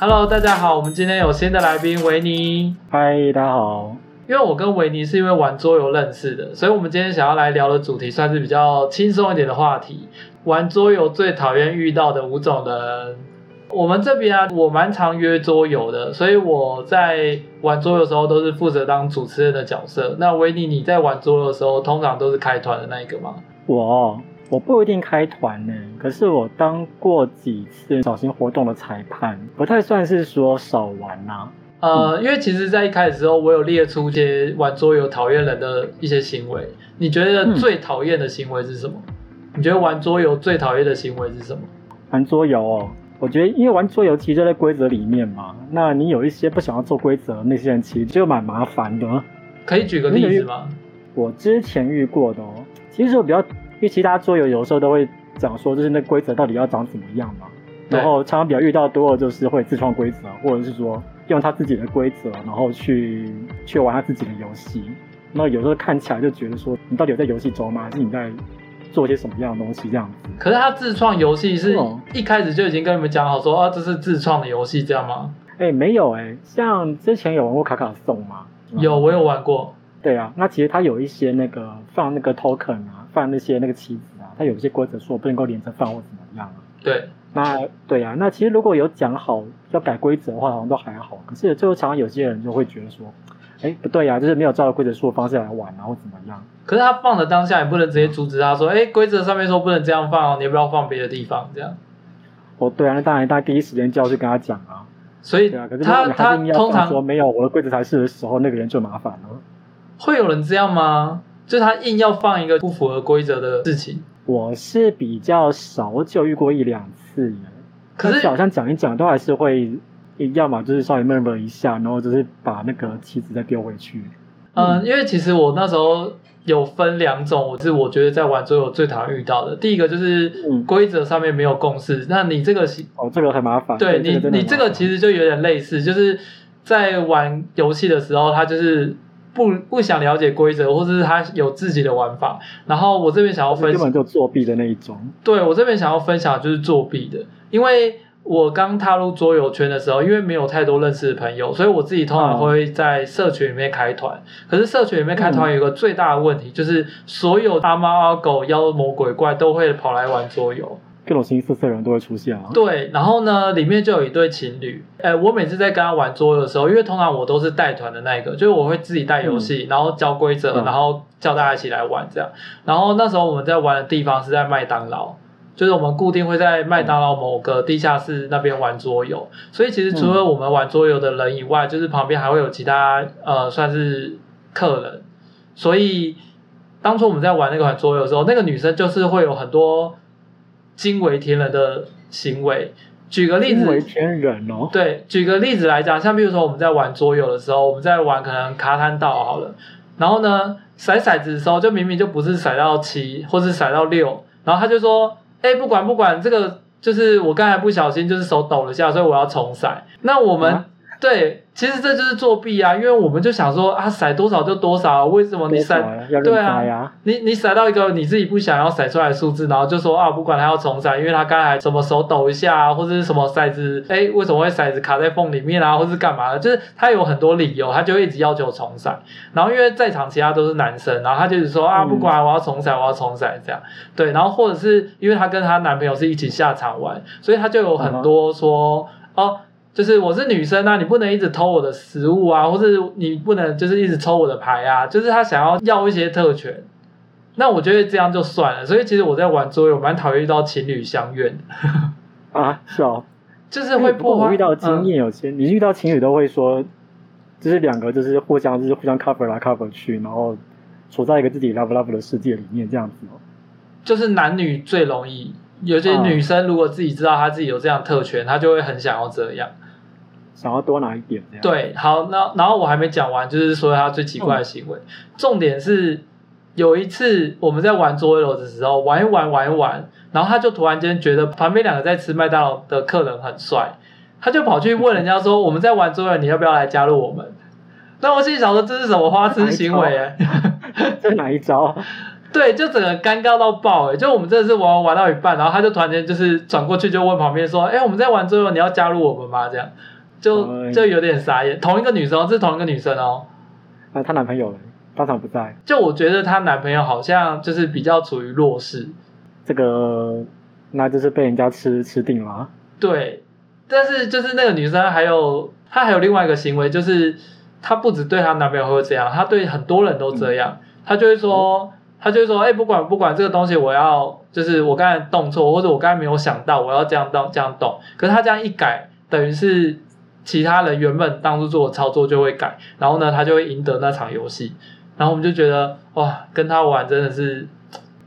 Hello，大家好，我们今天有新的来宾维尼。嗨，大家好。因为我跟维尼是因为玩桌游认识的，所以我们今天想要来聊的主题算是比较轻松一点的话题。玩桌游最讨厌遇到的五种人。我们这边啊，我蛮常约桌游的，所以我在玩桌游的时候都是负责当主持人的角色。那维尼，你在玩桌游的时候，通常都是开团的那一个吗？我。我不一定开团呢，可是我当过几次小型活动的裁判，不太算是说少玩呐、呃，因为其实，在一开始的时候，我有列出一些玩桌游讨厌人的一些行为。你觉得最讨厌的行为是什么？嗯、你觉得玩桌游最讨厌的行为是什么？玩桌游哦，我觉得因为玩桌游其实就在规则里面嘛，那你有一些不想要做规则，那些人其实就蛮麻烦的。可以举个例子吗？我之前遇过的哦，其实我比较。因为其他桌游有时候都会讲说，就是那规则到底要长怎么样嘛。然后常常比较遇到多的就是会自创规则，或者是说用他自己的规则，然后去去玩他自己的游戏。那有时候看起来就觉得说，你到底有在游戏中吗？还是你在做些什么样的东西这样子？可是他自创游戏是一开始就已经跟你们讲好说啊，这是自创的游戏这样吗？哎、欸，没有哎、欸，像之前有玩过卡卡颂吗？有，我有玩过。对啊，那其实它有一些那个放那个 token 啊。放那些那个棋子啊，它有一些规则说不能够连着放或怎么样啊。对，那对啊，那其实如果有讲好要改规则的话，好像都还好。可是最后常常有些人就会觉得说，哎，不对呀、啊，就是没有照着规则书的方式来玩啊，或怎么样。可是他放的当下，也不能直接阻止他说，哎，规则上面说不能这样放哦，你要不要放别的地方？这样。哦，对啊，那当然，他第一时间就要去跟他讲啊。所以，啊、可是他他通常说没有我的规则才是的时候，那个人就麻烦了。会有人这样吗？就他硬要放一个不符合规则的事情，我是比较少，就遇过一两次。可是好像讲一讲都还是会，要么就是稍微 murmur 一下，然后就是把那个棋子再丢回去。嗯，嗯，因为其实我那时候有分两种，我是我觉得在玩桌游最讨厌遇到的。第一个就是规则上面没有共识，嗯、那你这个哦，这个很麻烦。对，对你，你这个其实就有点类似，就是在玩游戏的时候，他就是。不不想了解规则，或者是他有自己的玩法。然后我这边想要分享，根本就作弊的那一种。对，我这边想要分享就是作弊的，因为我刚踏入桌游圈的时候，因为没有太多认识的朋友，所以我自己通常会在社群里面开团。嗯、可是社群里面开团有一个最大的问题，嗯、就是所有阿猫阿狗、妖魔鬼怪都会跑来玩桌游。各种形形色色的人都会出现啊。对，然后呢，里面就有一对情侣。哎，我每次在跟他玩桌游的时候，因为通常我都是带团的那一个，就是我会自己带游戏，嗯、然后教规则，嗯、然后叫大家一起来玩这样。然后那时候我们在玩的地方是在麦当劳，就是我们固定会在麦当劳某个地下室那边玩桌游。所以其实除了我们玩桌游的人以外，就是旁边还会有其他呃算是客人。所以当初我们在玩那款桌游的时候，那个女生就是会有很多。惊为天人的行为，举个例子，惊为天人哦。对，举个例子来讲，像比如说我们在玩桌游的时候，我们在玩可能卡坦岛好了，然后呢，甩骰子的时候，就明明就不是甩到七，或是甩到六，然后他就说，哎，不管不管，这个就是我刚才不小心就是手抖了下，所以我要重赛。那我们、对。其实这就是作弊啊，因为我们就想说啊，骰多少就多少，为什么你骰？啊对啊，你你骰到一个你自己不想要骰出来的数字，然后就说啊，不管他要重骰，因为他刚才什么手抖一下啊，或者是什么骰子，哎，为什么会骰子卡在缝里面啊，或是干嘛的？就是他有很多理由，他就一直要求重骰。然后因为在场其他都是男生，然后他就是说啊，不管我要重骰，我要重骰这样。对，然后或者是因为她跟她男朋友是一起下场玩，所以他就有很多说哦。就是我是女生啊，你不能一直偷我的食物啊，或是你不能就是一直抽我的牌啊。就是他想要要一些特权，那我觉得这样就算了。所以其实我在玩桌游，蛮讨厌遇到情侣相怨的啊，是哦，就是会破坏。我遇到经验有些，嗯、你遇到情侣都会说，就是两个就是互相就是互相 cover 来 cover 去，然后处在一个自己 love love 的世界里面这样子哦。就是男女最容易。有些女生如果自己知道她自己有这样特权，她就会很想要这样，想要多拿一点。对，好，那然后我还没讲完，就是说她最奇怪的行为。嗯、重点是，有一次我们在玩桌游的时候，玩一玩玩一玩，然后她就突然间觉得旁边两个在吃麦当劳的客人很帅，她就跑去问人家说：“我们在玩桌游，你要不要来加入我们？”那我心里想说：“这是什么花痴行为？”哎，这哪一招？对，就整个尴尬到爆哎！就我们真的是玩玩到一半，然后他就突然间就是转过去就问旁边说：“哎，我们在玩桌游，你要加入我们吗？”这样就就有点傻眼。同一个女生，这是同一个女生哦。那她男朋友呢？当场不在。就我觉得她男朋友好像就是比较处于弱势。这个，那就是被人家吃吃定了。对，但是就是那个女生还有她还有另外一个行为，就是她不止对她男朋友会这样，她对很多人都这样。她、嗯、就会说。嗯他就说：“哎、欸，不管不管这个东西，我要就是我刚才动错，或者我刚才没有想到，我要这样动这样动。可是他这样一改，等于是其他人原本当初做的操作就会改，然后呢，他就会赢得那场游戏。然后我们就觉得哇，跟他玩真的是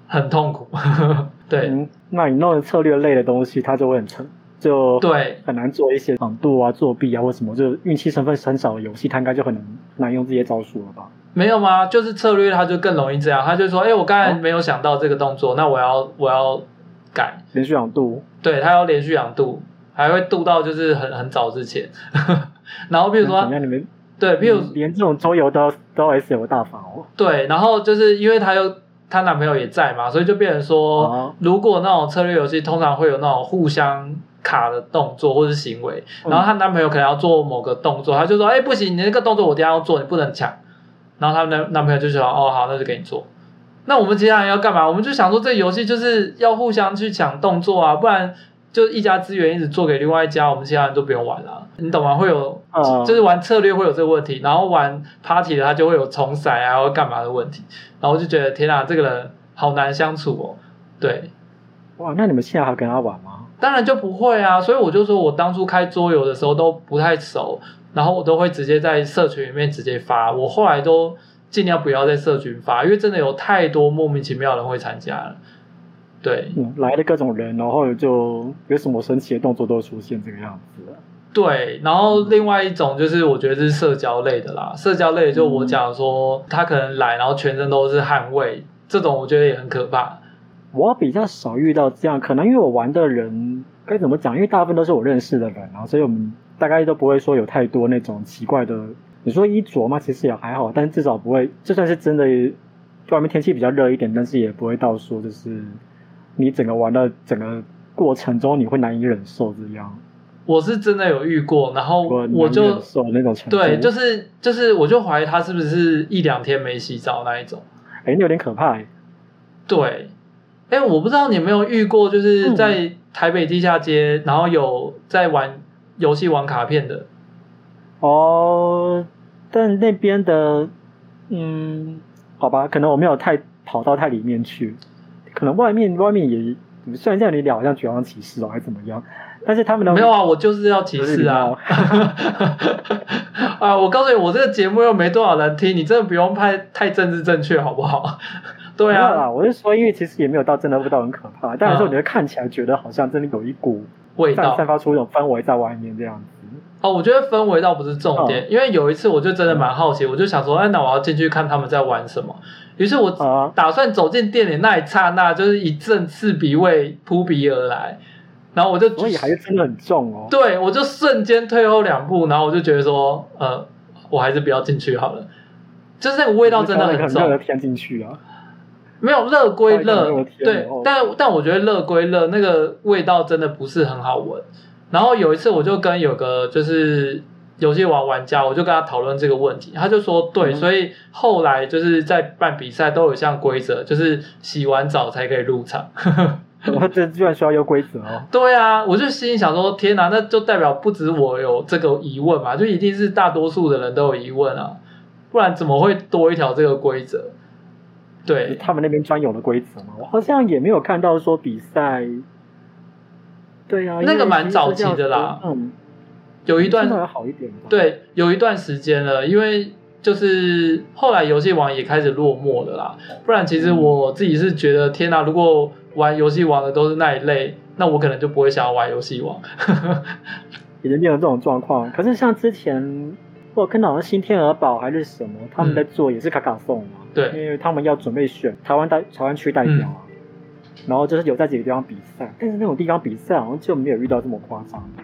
很痛苦。对、嗯，那你弄的策略类的东西，他就会很成，就对很难做一些仿度啊、作弊啊或什么，就运气成分很少的游戏，他应该就很难难用这些招数了吧？”没有吗？就是策略，他就更容易这样。他就说：“哎、欸，我刚才没有想到这个动作，哦、那我要我要改连续两度。对”对他要连续两度，还会度到就是很很早之前。然后比如说，你们对，比如连这种桌游都都 S L 大法哦。对，然后就是因为他又他男朋友也在嘛，所以就变成说，哦、如果那种策略游戏通常会有那种互相卡的动作或是行为，然后她男朋友可能要做某个动作，他就说：“哎、欸，不行，你那个动作我等下要做，你不能抢。”然后他男男朋友就说：“哦，好，那就给你做。”那我们接下来要干嘛？我们就想说，这个游戏就是要互相去抢动作啊，不然就一家资源一直做给另外一家，我们其他人都不用玩了。你懂吗？会有，就是玩策略会有这个问题，然后玩 party 的他就会有重骰啊，或干嘛的问题。然后我就觉得，天哪，这个人好难相处哦。对，哇，那你们现在还跟他玩吗？当然就不会啊。所以我就说我当初开桌游的时候都不太熟。然后我都会直接在社群里面直接发，我后来都尽量不要在社群发，因为真的有太多莫名其妙的人会参加了。对，嗯，来的各种人，然后就有什么神奇的动作都会出现这个样子。对，然后另外一种就是我觉得是社交类的啦，社交类就我讲说他可能来，然后全身都是汗味，这种我觉得也很可怕。我比较少遇到这样，可能因为我玩的人该怎么讲？因为大部分都是我认识的人，然后所以我们。大概都不会说有太多那种奇怪的，你说衣着嘛，其实也还好，但至少不会，就算是真的，外面天气比较热一点，但是也不会到说就是你整个玩的整个过程中你会难以忍受这样。我是真的有遇过，然后我就对，就是就是，我就怀疑他是不是一两天没洗澡那一种。哎，你有点可怕哎。对，哎，我不知道你有没有遇过，就是在台北地下街，嗯、然后有在玩。游戏玩卡片的，哦，但那边的，嗯，好吧，可能我没有太跑到太里面去，可能外面外面也，虽然这样你俩好像举旗示哦，还是怎么样，但是他们的没有啊，我就是要歧视啊，啊，我告诉你，我这个节目又没多少人听，你真的不用太太政治正确好不好？对啊，我是说，因为其实也没有到真的味道很可怕，但是你会看起来觉得好像真的有一股。味道散发出一种氛围在外面这样子。哦，我觉得氛围倒不是重点，哦、因为有一次我就真的蛮好奇，嗯、我就想说，哎，那我要进去看他们在玩什么。于是我打算走进店里那一刹那，就是一阵刺鼻味扑鼻而来，然后我就所以还是真的很重哦。对，我就瞬间退后两步，然后我就觉得说，呃，我还是不要进去好了。就是那个味道真的很重，偏进去啊。没有热归热，对，但但我觉得热归热，那个味道真的不是很好闻。然后有一次我就跟有个就是游戏玩玩家，我就跟他讨论这个问题，他就说对，所以后来就是在办比赛都有一项规则，就是洗完澡才可以入场。我这居然需要有规则哦？对啊，我就心里想说，天哪，那就代表不止我有这个疑问嘛，就一定是大多数的人都有疑问啊，不然怎么会多一条这个规则？对，他们那边专有的规则嘛，我好像也没有看到说比赛。对啊，那个蛮早期的啦，嗯，有一段要好一点。对，有一段时间了，因为就是后来游戏王也开始落寞了啦。不然其实我自己是觉得，天哪，如果玩游戏王的都是那一类，那我可能就不会想要玩游戏王。已经变成这种状况。可是像之前我看到好像新天鹅堡还是什么，他们在做也是卡卡颂嘛。对，因为他们要准备选台湾代台湾区代表啊，嗯、然后就是有在几个地方比赛，但是那种地方比赛好像就没有遇到这么夸张的。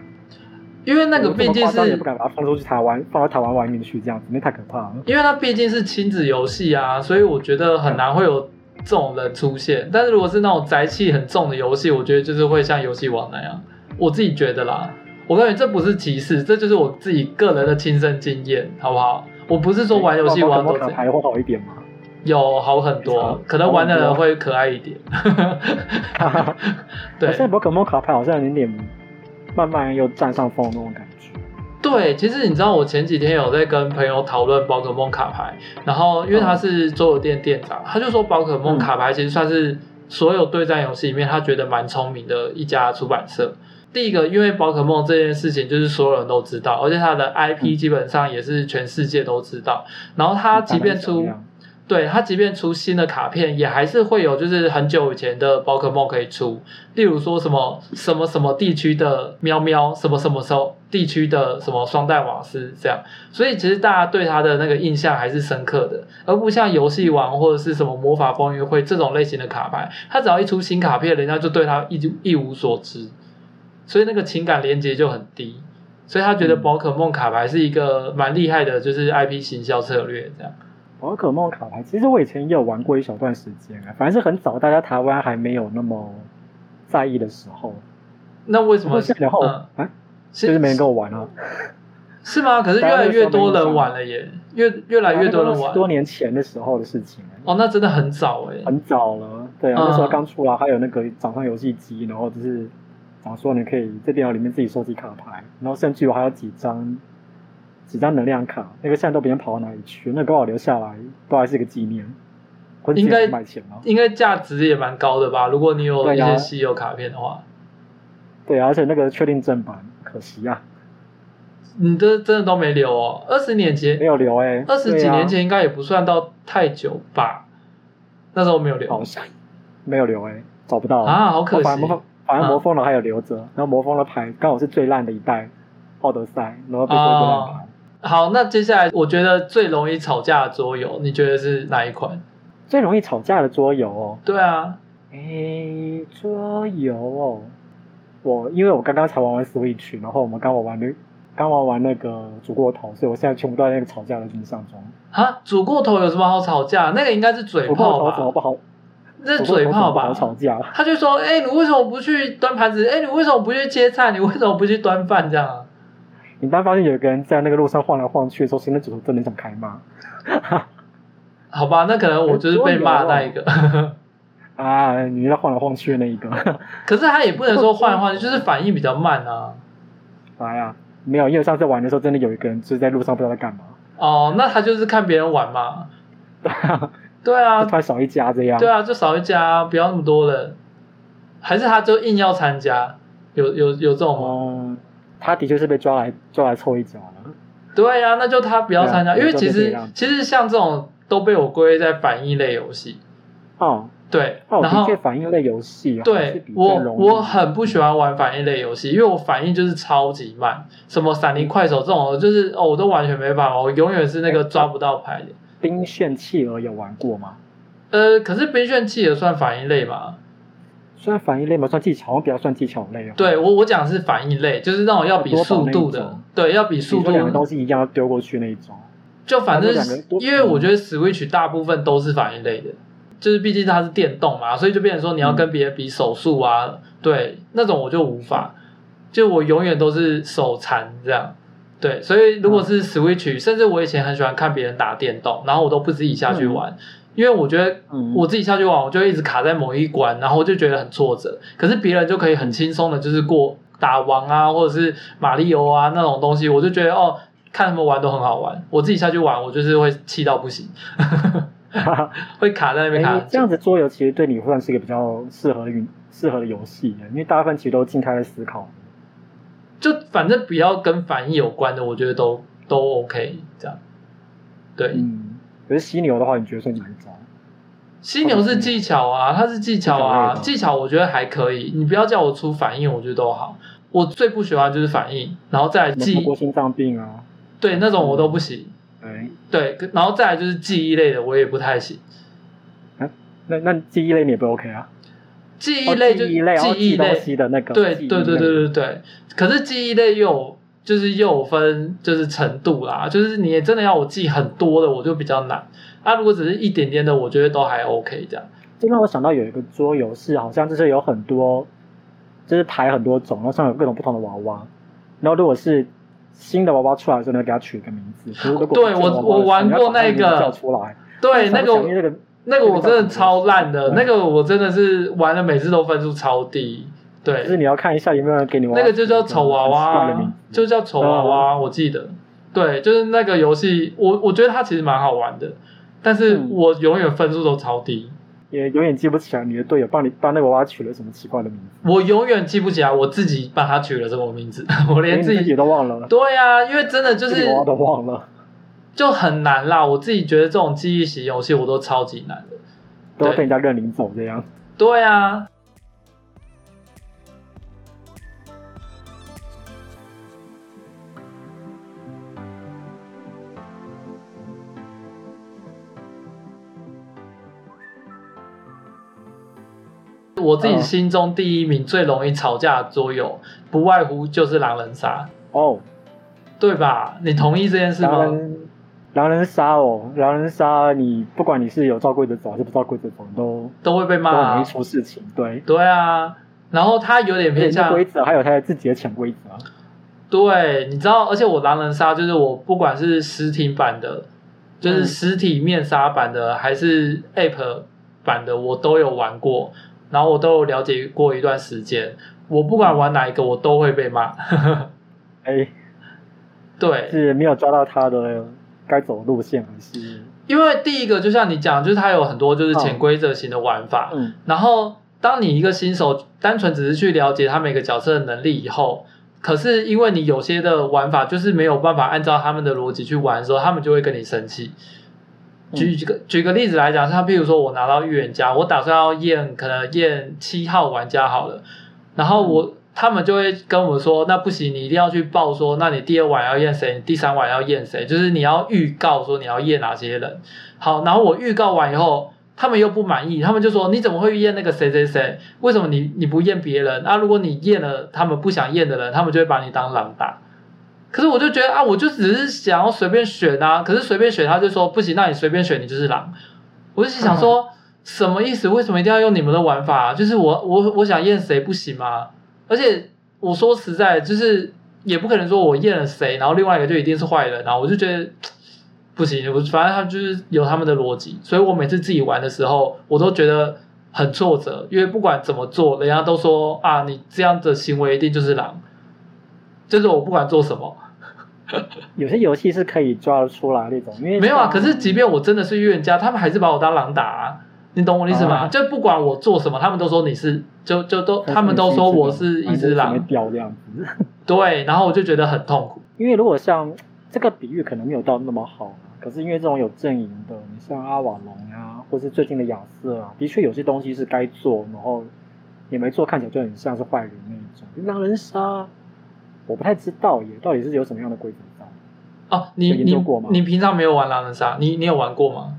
因为那个毕竟是也不敢把它放出去台湾，放到台湾外面去这样子，那太可怕了。因为它毕竟是亲子游戏啊，所以我觉得很难会有这种人出现。但是如果是那种宅气很重的游戏，我觉得就是会像游戏王那样。我自己觉得啦，我感觉这不是歧视，这就是我自己个人的亲身经验，好不好？我不是说玩游戏玩都这样。还会好一点吗？有好很多，可能玩的人会可爱一点。对，现在宝可梦卡牌好像有点慢慢又占上风那种感觉。对，其实你知道，我前几天有在跟朋友讨论宝可梦卡牌，然后因为他是桌游店店长，他就说宝可梦卡牌其实算是所有对战游戏里面他觉得蛮聪明的一家出版社。第一个，因为宝可梦这件事情就是所有人都知道，而且它的 IP 基本上也是全世界都知道，然后它即便出。对，它即便出新的卡片，也还是会有就是很久以前的宝可梦可以出，例如说什么什么什么地区的喵喵，什么什么时候地区的什么双蛋瓦斯这样，所以其实大家对它的那个印象还是深刻的，而不像游戏王或者是什么魔法风云会这种类型的卡牌，它只要一出新卡片，人家就对它一一无所知，所以那个情感连接就很低，所以他觉得宝可梦卡牌是一个蛮厉害的，就是 IP 行销策略这样。宝可梦卡牌，其实我以前也有玩过一小段时间啊，反正是很早，大家台湾还没有那么在意的时候。那为什么？然后啊，就是没人跟我玩啊？是吗？可是越来越多人玩了耶，越越来越多人玩。多年前的时候的事情。哦，那真的很早哎，很早了。对啊，那时候刚出来，还有那个掌上游戏机，然后就是讲说你可以在电脑里面自己收集卡牌，然后甚至我还有几张。几张能量卡，那个现在都别人跑到哪里去？那刚好留下来，都还是一个纪念。应该卖钱吗？应该价值也蛮高的吧？如果你有一些稀有卡片的话。对啊，而且那个确定正版，可惜啊。你这真的都没留哦？二十年前没有留哎、欸，二十几年前应该也不算到太久吧？那时候没有留，好像没有留哎、欸，找不到啊，好可惜。反正魔风的还有留着，啊、然后魔风的牌刚好是最烂的一代，奥德赛，然后被说最烂牌。好，那接下来我觉得最容易吵架的桌游，你觉得是哪一款？最容易吵架的桌游哦？对啊，诶，桌游哦，我因为我刚刚才玩完 Switch，然后我们刚玩完那刚玩完那个煮过头，所以我现在全部都在那个吵架的印象中。哈，煮过头有什么好吵架？那个应该是嘴炮吧？怎么不好？那是嘴炮吧？吵架？他就说：“哎，你为什么不去端盘子？哎，你为什么不去切菜？你为什么不去端饭？这样啊？”你当发现有一个人在那个路上晃来晃去的时候，行人主真的想开骂。好吧，那可能我就是被骂那一个。啊，你在晃来晃去的那一个。可是他也不能说晃来晃去，就是反应比较慢啊。哎呀，没有，因为上次玩的时候，真的有一个人就是在路上不知道在干嘛。哦，那他就是看别人玩嘛。对啊。就少一家这样。对啊，就少一家，不要那么多人。还是他就硬要参加？有有有这种吗？嗯他的确是被抓来抓来凑一脚了。对呀、啊，那就他不要参加，啊、因为其实其实像这种都被我归类在反应类游戏。哦，对，哦、然后反应类游戏，对我我很不喜欢玩反应类游戏，因为我反应就是超级慢，什么闪灵快手这种，就是哦，我都完全没办法，我永远是那个抓不到牌的。冰炫企鹅有玩过吗？呃，可是冰炫企鹅算反应类吗？算反应类吗？算技巧，我比较算技巧类。对我，我讲的是反应类，就是那种要比速度的，对，要比速度。两个东西一样要丢过去那一种。就反正，因为我觉得 Switch 大部分都是反应类的，就是毕竟它是电动嘛，所以就变成说你要跟别人比手速啊，嗯、对，那种我就无法，就我永远都是手残这样。对，所以如果是 Switch，、嗯、甚至我以前很喜欢看别人打电动，然后我都不自己下去玩。嗯因为我觉得我自己下去玩，我就一直卡在某一关，然后我就觉得很挫折。可是别人就可以很轻松的，就是过打王啊，或者是马里欧啊那种东西，我就觉得哦，看他们玩都很好玩。我自己下去玩，我就是会气到不行，会卡在那边卡。欸、这样子桌游其实对你算是一个比较适合的运适合的游戏，因为大部分其实都静态的思考。就反正不要跟反应有关的，我觉得都都 OK 这样。对。嗯可是犀牛的话，你觉得算哪一种？犀牛是技巧啊，它是技巧啊，技巧我觉得还可以。你不要叫我出反应，我觉得都好。我最不喜欢就是反应，然后再来记。过心脏病啊？对，那种我都不行。哎，对，然后再来就是记忆类的，我也不太行。啊、那那记忆类你也不 OK 啊？记忆类就记忆类，记忆类的那个，对对对对对对。可是记忆类又有就是又有分就是程度啦，就是你也真的要我记很多的，我就比较难。那、啊、如果只是一点点的，我觉得都还 OK 这样。这让我想到有一个桌游是好像就是有很多，就是牌很多种，然后上面有各种不同的娃娃。然后如果是新的娃娃出来的时候，你要给它取一个名字。可是如果对我我玩过那个叫出来，对那个那个那个我真的超烂的，那个我真的是玩了每次都分数超低。对，就是你要看一下有没有人给你玩。那个就叫丑娃娃，就叫丑娃娃，我记得。对，就是那个游戏，我我觉得它其实蛮好玩的，但是我永远分数都超低。也永远记不起来你的队友帮你帮那个娃娃取了什么奇怪的名字。我永远记不起来我自己帮他取了什么名字，我连自己，都忘了。对呀、啊，因为真的就是娃娃都忘了，就很难啦。我自己觉得这种记忆型游戏我都超级难的，都被人家认领走这样。对啊。我自己心中第一名最容易吵架的桌游，不外乎就是狼人杀哦，对吧？你同意这件事吗？狼人杀哦，狼人杀，你不管你是有照规则走还是不照规则走，都都会被骂，都容易出事情。对对啊，然后他有点偏向规则，还有他自己的潜规则。对，你知道，而且我狼人杀就是我不管是实体版的，就是实体面杀版的，嗯、还是 App 版的，我都有玩过。然后我都有了解过一段时间，我不管玩哪一个，我都会被骂。哎，对，是没有抓到他的该走的路线，还是？因为第一个就像你讲，就是它有很多就是潜规则型的玩法。嗯。然后，当你一个新手单纯只是去了解他每个角色的能力以后，可是因为你有些的玩法就是没有办法按照他们的逻辑去玩的时候，他们就会跟你生气。举举个举个例子来讲，像譬如说我拿到预言家，我打算要验，可能验七号玩家好了，然后我、嗯、他们就会跟我说，那不行，你一定要去报说，那你第二晚要验谁，第三晚要验谁，就是你要预告说你要验哪些人。好，然后我预告完以后，他们又不满意，他们就说你怎么会验那个谁谁谁？为什么你你不验别人？啊，如果你验了他们不想验的人，他们就会把你当狼打。可是我就觉得啊，我就只是想要随便选啊，可是随便选他就说不行，那你随便选你就是狼。我就想说什么意思？为什么一定要用你们的玩法啊？就是我我我想验谁不行吗？而且我说实在，就是也不可能说我验了谁，然后另外一个就一定是坏人啊。我就觉得不行，我反正他就是有他们的逻辑，所以我每次自己玩的时候，我都觉得很挫折，因为不管怎么做，人家都说啊，你这样的行为一定就是狼。就是我不管做什么，有些游戏是可以抓得出来那种，因为没有啊。可是即便我真的是预言家，他们还是把我当狼打啊。你懂我意思吗？啊、就不管我做什么，他们都说你是，就就都，他们都说我是一只狼。掉这样子。对，然后我就觉得很痛苦。因为如果像这个比喻可能没有到那么好，可是因为这种有阵营的，你像阿瓦隆啊，或是最近的亚瑟啊，的确有些东西是该做，然后也没做，看起来就很像是坏人那一种，狼人杀。我不太知道耶，到底是有什么样的规则在？哦，你你你平常没有玩狼人杀，你你有玩过吗？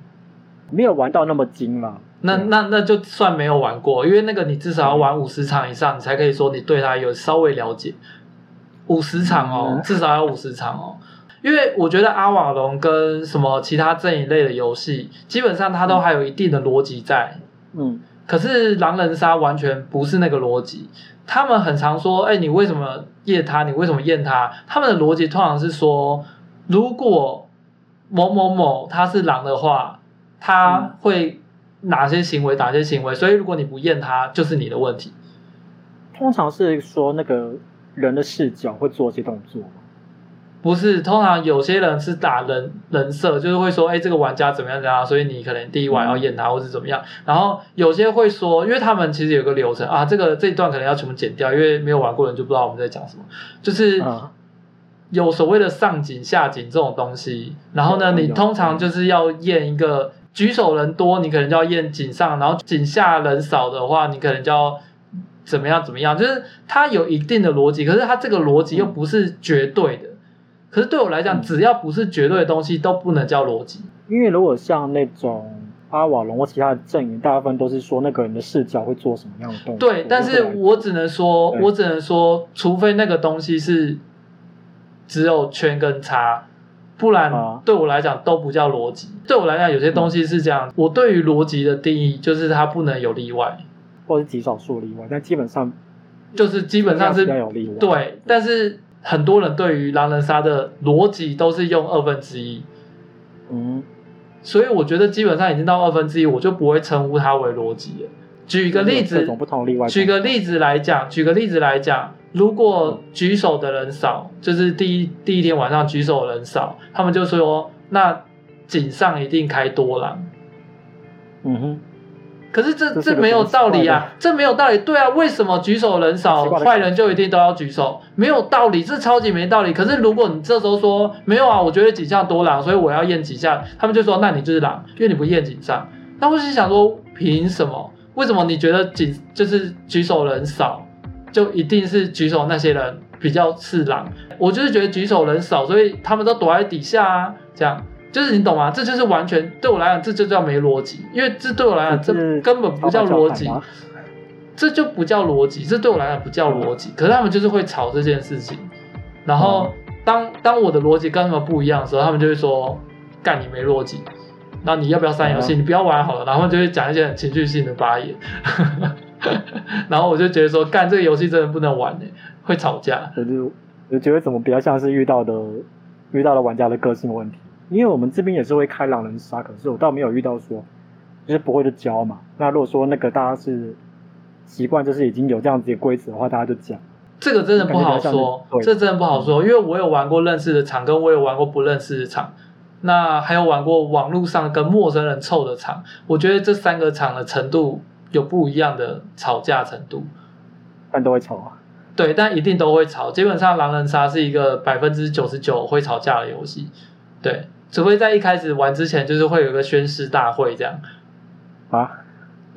没有玩到那么精了。那那那就算没有玩过，因为那个你至少要玩五十场以上，你才可以说你对它有稍微了解。五十场哦，嗯、至少要五十场哦。因为我觉得阿瓦隆跟什么其他这一类的游戏，基本上它都还有一定的逻辑在。嗯。可是狼人杀完全不是那个逻辑。他们很常说：“哎，你为什么验他？你为什么验他？”他们的逻辑通常是说：“如果某某某他是狼的话，他会哪些行为？哪些行为？所以如果你不验他，就是你的问题。”通常是说那个人的视角会做一些动作。不是，通常有些人是打人人设，就是会说，哎，这个玩家怎么样怎么样，所以你可能第一晚要验他，或是怎么样。然后有些会说，因为他们其实有个流程啊，这个这一段可能要全部剪掉，因为没有玩过的人就不知道我们在讲什么。就是有所谓的上警下警这种东西，然后呢，你通常就是要验一个举手人多，你可能就要验井上，然后井下人少的话，你可能就要怎么样怎么样，就是它有一定的逻辑，可是它这个逻辑又不是绝对的。可是对我来讲，只要不是绝对的东西，都不能叫逻辑。因为如果像那种阿瓦隆或其他的阵营，大部分都是说那个人的视角会做什么样的动作。对，但是我只能说，我只能说，除非那个东西是只有圈跟叉，不然对我来讲都不叫逻辑。对我来讲，有些东西是这样。我对于逻辑的定义就是它不能有例外，或是极少数例外，但基本上就是基本上是要有例外。对，但是。很多人对于狼人杀的逻辑都是用二分之一，嗯，所以我觉得基本上已经到二分之一，我就不会称呼它为逻辑了。举个例子，举个例子来讲，举个例子来讲，如果举手的人少，就是第一第一天晚上举手的人少，他们就说那井上一定开多狼，嗯哼。可是这这没有道理啊，这没有道理。对啊，为什么举手人少，坏人就一定都要举手？没有道理，这超级没道理。可是如果你这时候说没有啊，我觉得井上多狼，所以我要验几下，他们就说那你就是狼，因为你不验井上。那我是想说，凭什么？为什么你觉得井就是举手人少，就一定是举手那些人比较次郎？我就是觉得举手人少，所以他们都躲在底下啊，这样。就是你懂吗？这就是完全对我来讲，这就叫没逻辑。因为这对我来讲，这根本不叫逻辑，这就不叫逻辑。这对我来讲不叫逻辑。可是他们就是会吵这件事情。然后当当我的逻辑跟他们不一样的时候，他们就会说：“干你没逻辑。”那你要不要删游戏？你不要玩好了。然后就会讲一些很情绪性的发言。然后我就觉得说：“干这个游戏真的不能玩呢，会吵架。”我就我觉得怎么比较像是遇到的遇到了玩家的个性问题。因为我们这边也是会开狼人杀，可是我倒没有遇到说，就是不会就教嘛。那如果说那个大家是习惯，就是已经有这样子的规则的话，大家就讲。这个真的不好说，这真的不好说，因为我有玩过认识的场，跟我有玩过不认识的场，那还有玩过网络上跟陌生人凑的场。我觉得这三个场的程度有不一样的吵架程度，但都会吵啊。对，但一定都会吵。基本上狼人杀是一个百分之九十九会吵架的游戏，对。除非在一开始玩之前，就是会有一个宣誓大会这样啊，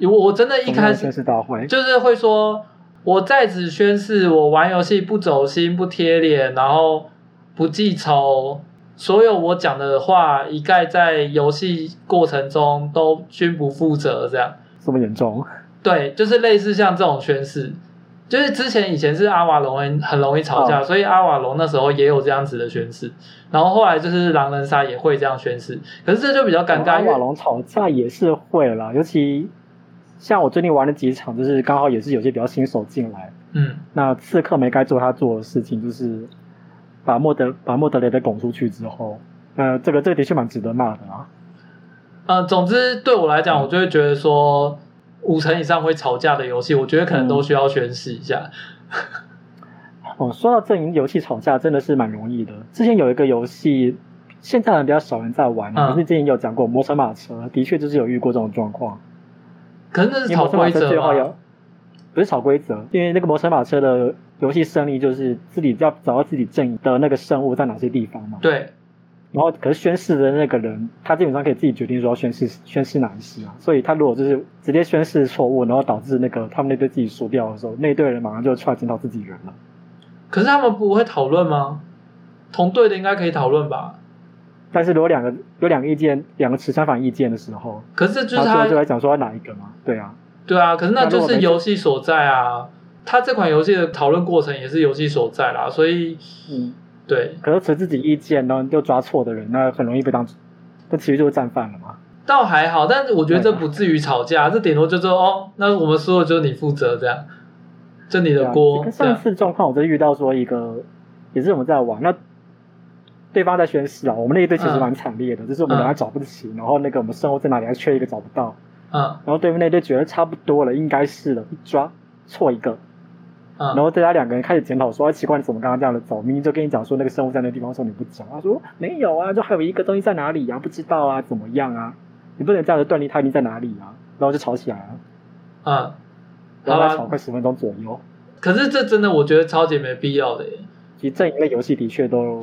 我我真的一开始宣誓大会就是会说，我在此宣誓，我玩游戏不走心、不贴脸，然后不记仇，所有我讲的话一概在游戏过程中都均不负责，这样这么严重？对，就是类似像这种宣誓。就是之前以前是阿瓦隆很很容易吵架，哦、所以阿瓦隆那时候也有这样子的宣誓，然后后来就是狼人杀也会这样宣誓，可是这就比较尴尬。阿瓦隆吵架也是会啦，尤其像我最近玩的几场，就是刚好也是有些比较新手进来，嗯，那刺客没该做他做的事情，就是把莫德把莫德雷德拱出去之后，呃，这个这个的确蛮值得骂的啊。呃，总之对我来讲，我就会觉得说。五成以上会吵架的游戏，我觉得可能都需要宣誓一下。哦，说到阵营游戏吵架，真的是蛮容易的。之前有一个游戏，现在人比较少人在玩，可是之前有讲过《魔神马车》，的确就是有遇过这种状况。可是那是吵规则吗？不是吵规则，因为那个《魔神马车》的游戏胜利就是自己要找到自己阵营的那个生物在哪些地方嘛。对。然后，可是宣誓的那个人，他基本上可以自己决定说要宣誓宣誓哪一些啊。所以他如果就是直接宣誓错误，然后导致那个他们那队自己输掉的时候，那一队人马上就出来检讨自己人了。可是他们不会讨论吗？同队的应该可以讨论吧？但是如果两个有两个意见，两个持相反意见的时候，可是就是他就来讲说要哪一个嘛？对啊，对啊。可是那就是游戏所在啊。他这款游戏的讨论过程也是游戏所在啦，所以嗯。对，可是持自己意见然后，又抓错的人，那很容易被当，那其实就是战犯了嘛。倒还好，但是我觉得这不至于吵架，这顶多就说哦，那我们输了就是你负责这样，这你的锅。上次状况我就遇到说一个，也是我们在玩，那对方在宣誓啊，我们那一队其实蛮惨烈的，就是我们两个找不起，然后那个我们身后在哪里还缺一个找不到，嗯，然后对面那队觉得差不多了，应该是了，一抓错一个。然后大家两个人开始检讨说：“奇怪，你怎么刚刚这样的走？明明就跟你讲说那个生物在那个地方，说你不讲。”他说：“没有啊，就还有一个东西在哪里呀？不知道啊，怎么样啊？你不能这样子断定它一定在哪里啊。”然后就吵起来了。嗯，然后吵快十分钟左右。可是这真的我觉得超级没必要的耶。其实阵营类游戏的确都，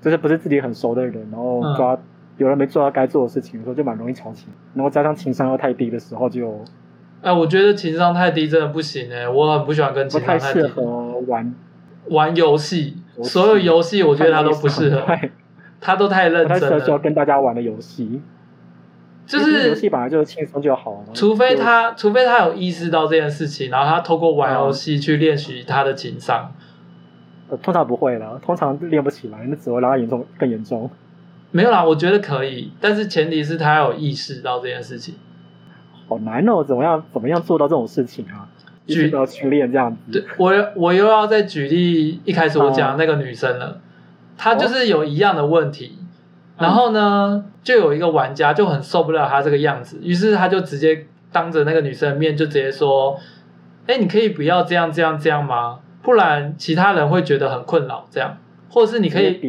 就是不是自己很熟的人，然后抓、嗯、有人没做到该做的事情的时候，就蛮容易吵起来。然后加上情商又太低的时候，就。哎，我觉得情商太低真的不行哎，我很不喜欢跟情商太低。不太适合玩玩游戏，所有游戏，我觉得他都不适合，他 都太认真了。需要跟大家玩的游戏，就是游戏本来就是轻松就好了。除非他，除非他有意识到这件事情，然后他透过玩游戏去练习他的情商。呃，通常不会了，通常练不起来，那只会让他严重更严重。没有啦，我觉得可以，但是前提是他有意识到这件事情。好难哦，怎么样怎么样做到这种事情啊？举要训练这样子。对，我我又要再举例，一开始我讲那个女生了，啊、她就是有一样的问题，哦、然后呢，就有一个玩家就很受不了她这个样子，于是他就直接当着那个女生的面就直接说：“哎，你可以不要这样这样这样吗？不然其他人会觉得很困扰。”这样。或者是你可以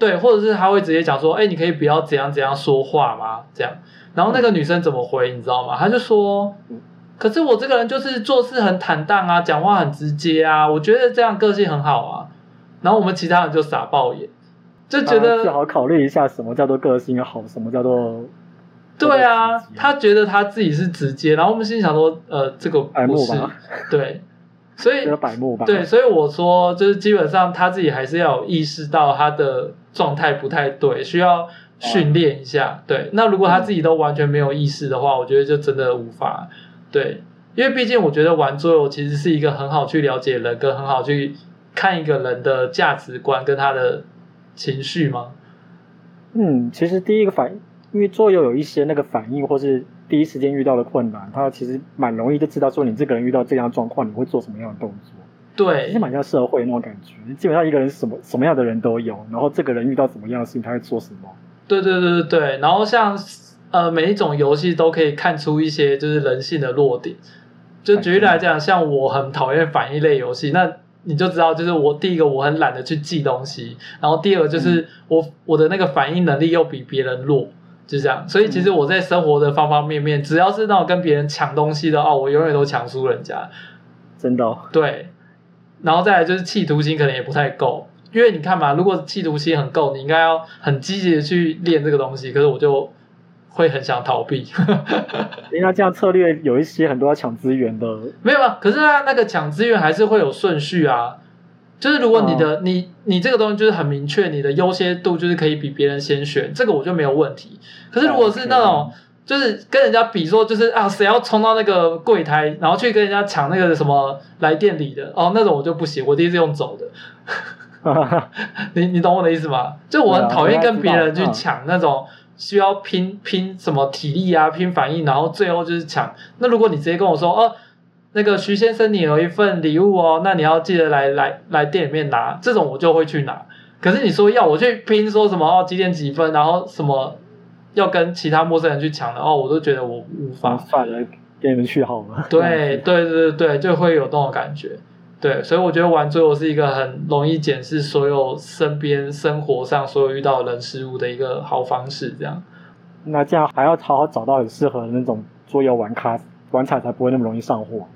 对，或者是他会直接讲说，哎，你可以不要怎样怎样说话吗？这样，然后那个女生怎么回，你知道吗？她就说，可是我这个人就是做事很坦荡啊，讲话很直接啊，我觉得这样个性很好啊。然后我们其他人就傻爆眼，就觉得最好考虑一下什么叫做个性好，什么叫做对啊，他觉得他自己是直接，然后我们心里想说，呃，这个不是。对。所以 对，所以我说，就是基本上他自己还是要有意识到他的状态不太对，需要训练一下。对，那如果他自己都完全没有意识的话，我觉得就真的无法。对，因为毕竟我觉得玩桌游其实是一个很好去了解人，跟很好去看一个人的价值观跟他的情绪吗？嗯，其实第一个反应，因为桌游有一些那个反应，或是。第一时间遇到的困难，他其实蛮容易就知道说你这个人遇到这样状况，你会做什么样的动作。对，其实蛮像社会那种感觉。基本上一个人什么什么样的人都有，然后这个人遇到什么样的事情，他会做什么。对对对对对。然后像呃每一种游戏都可以看出一些就是人性的弱点。就举例来讲，像我很讨厌反应类游戏，那你就知道，就是我第一个我很懒得去记东西，然后第二个就是我、嗯、我的那个反应能力又比别人弱。就这样，所以其实我在生活的方方面面，嗯、只要是那种跟别人抢东西的哦，我永远都抢输人家，真的、哦。对，然后再来就是企图心可能也不太够，因为你看嘛，如果企图心很够，你应该要很积极的去练这个东西，可是我就会很想逃避。因为这样策略有一些很多要抢资源的，没有啊，可是啊那个抢资源还是会有顺序啊。就是如果你的、哦、你你这个东西就是很明确，你的优先度就是可以比别人先选，这个我就没有问题。可是如果是那种就是跟人家比说，就是啊谁要冲到那个柜台，然后去跟人家抢那个什么来店里的哦，那种我就不行，我第一次用走的。你你懂我的意思吗？就我很讨厌跟别人去抢那种需要拼拼什么体力啊，拼反应，然后最后就是抢。那如果你直接跟我说哦。那个徐先生，你有一份礼物哦，那你要记得来来来店里面拿，这种我就会去拿。可是你说要我去拼，说什么哦几点几分，然后什么要跟其他陌生人去抢的哦，我都觉得我无法。算了，给你们去好了。对对对对，就会有这种感觉。对，所以我觉得玩桌游是一个很容易检视所有身边生活上所有遇到的人事物的一个好方式。这样，那这样还要好好找到很适合的那种桌游玩卡玩彩，才不会那么容易上火。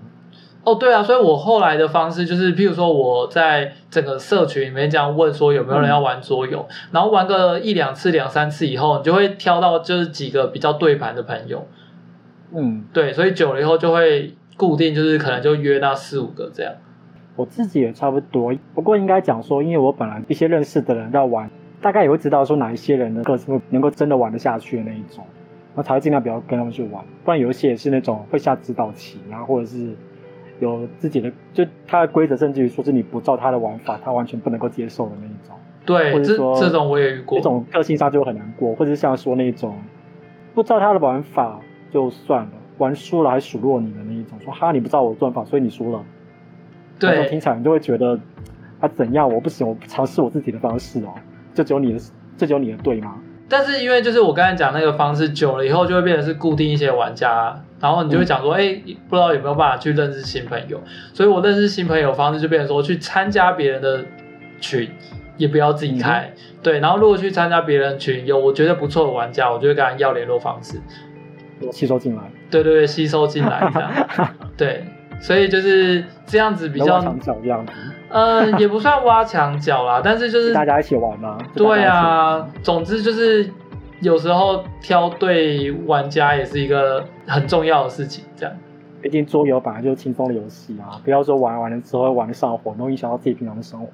哦，对啊，所以我后来的方式就是，譬如说我在整个社群里面这样问说有没有人要玩桌游，嗯、然后玩个一两次、两三次以后，你就会挑到就是几个比较对盘的朋友。嗯，对，所以久了以后就会固定，就是可能就约那四五个这样。我自己也差不多，不过应该讲说，因为我本来一些认识的人在玩，大概也会知道说哪一些人的个性能够真的玩得下去的那一种，那才会尽量不要跟他们去玩，不然游戏也是那种会下指导棋，然后或者是。有自己的，就他的规则，甚至于说是你不照他的玩法，他完全不能够接受的那一种。对，或者说这这种我也遇过。那种个性上就很难过，或者是像说那种不照他的玩法就算了，玩输了还数落你的那一种，说哈你不照我的玩法，所以你输了。对。那种听起来你就会觉得啊怎样？我不行，我尝试我自己的方式哦，就只有你的，这只有你的对吗？但是因为就是我刚才讲那个方式久了以后，就会变成是固定一些玩家，然后你就会讲说，哎、嗯欸，不知道有没有办法去认识新朋友。所以我认识新朋友的方式就变成说，去参加别人的群，也不要自己开。嗯、对，然后如果去参加别人群，有我觉得不错的玩家，我就会跟他要联络方式，吸收进来。对对对，吸收进来这样。对。所以就是这样子比较墙角这样子，嗯，也不算挖墙脚啦，但是就是大家一起玩嘛。对啊，总之就是有时候挑对玩家也是一个很重要的事情，这样。毕竟桌游本来就是轻松的游戏啊，不要说玩完了之后会玩得上火，容易影响到自己平常的生活。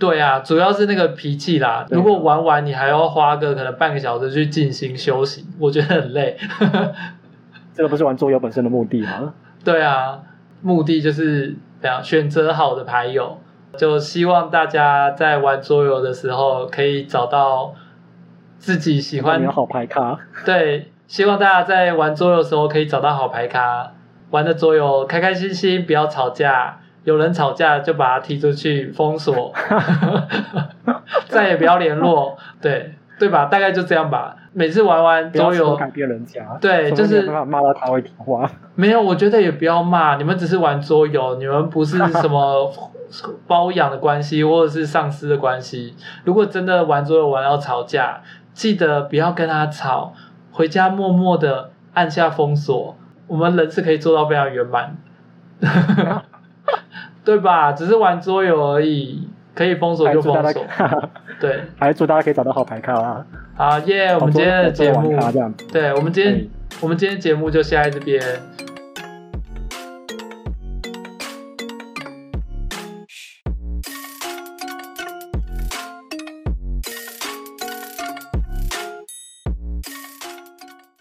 对啊，主要是那个脾气啦。如果玩完你还要花个可能半个小时去静心休息，我觉得很累。这个不是玩桌游本身的目的吗？对啊，目的就是这样，选择好的牌友，就希望大家在玩桌游的时候可以找到自己喜欢的好牌卡。对，希望大家在玩桌游的时候可以找到好牌卡，玩的桌游开开心心，不要吵架。有人吵架就把他踢出去封锁，再也不要联络，对对吧？大概就这样吧。每次玩完桌游，改变人家，对，就是骂到他会听话。没有，我觉得也不要骂，你们只是玩桌游，你们不是什么包养的关系或者是上司的关系。如果真的玩桌游玩到吵架，记得不要跟他吵，回家默默的按下封锁。我们人是可以做到非常圆满。对吧？只是玩桌游而已，可以封锁就封锁。对，还祝大家可以找到好牌卡啊！好耶！我们今天的节目，对，我们今天我们今天节目就先在这边。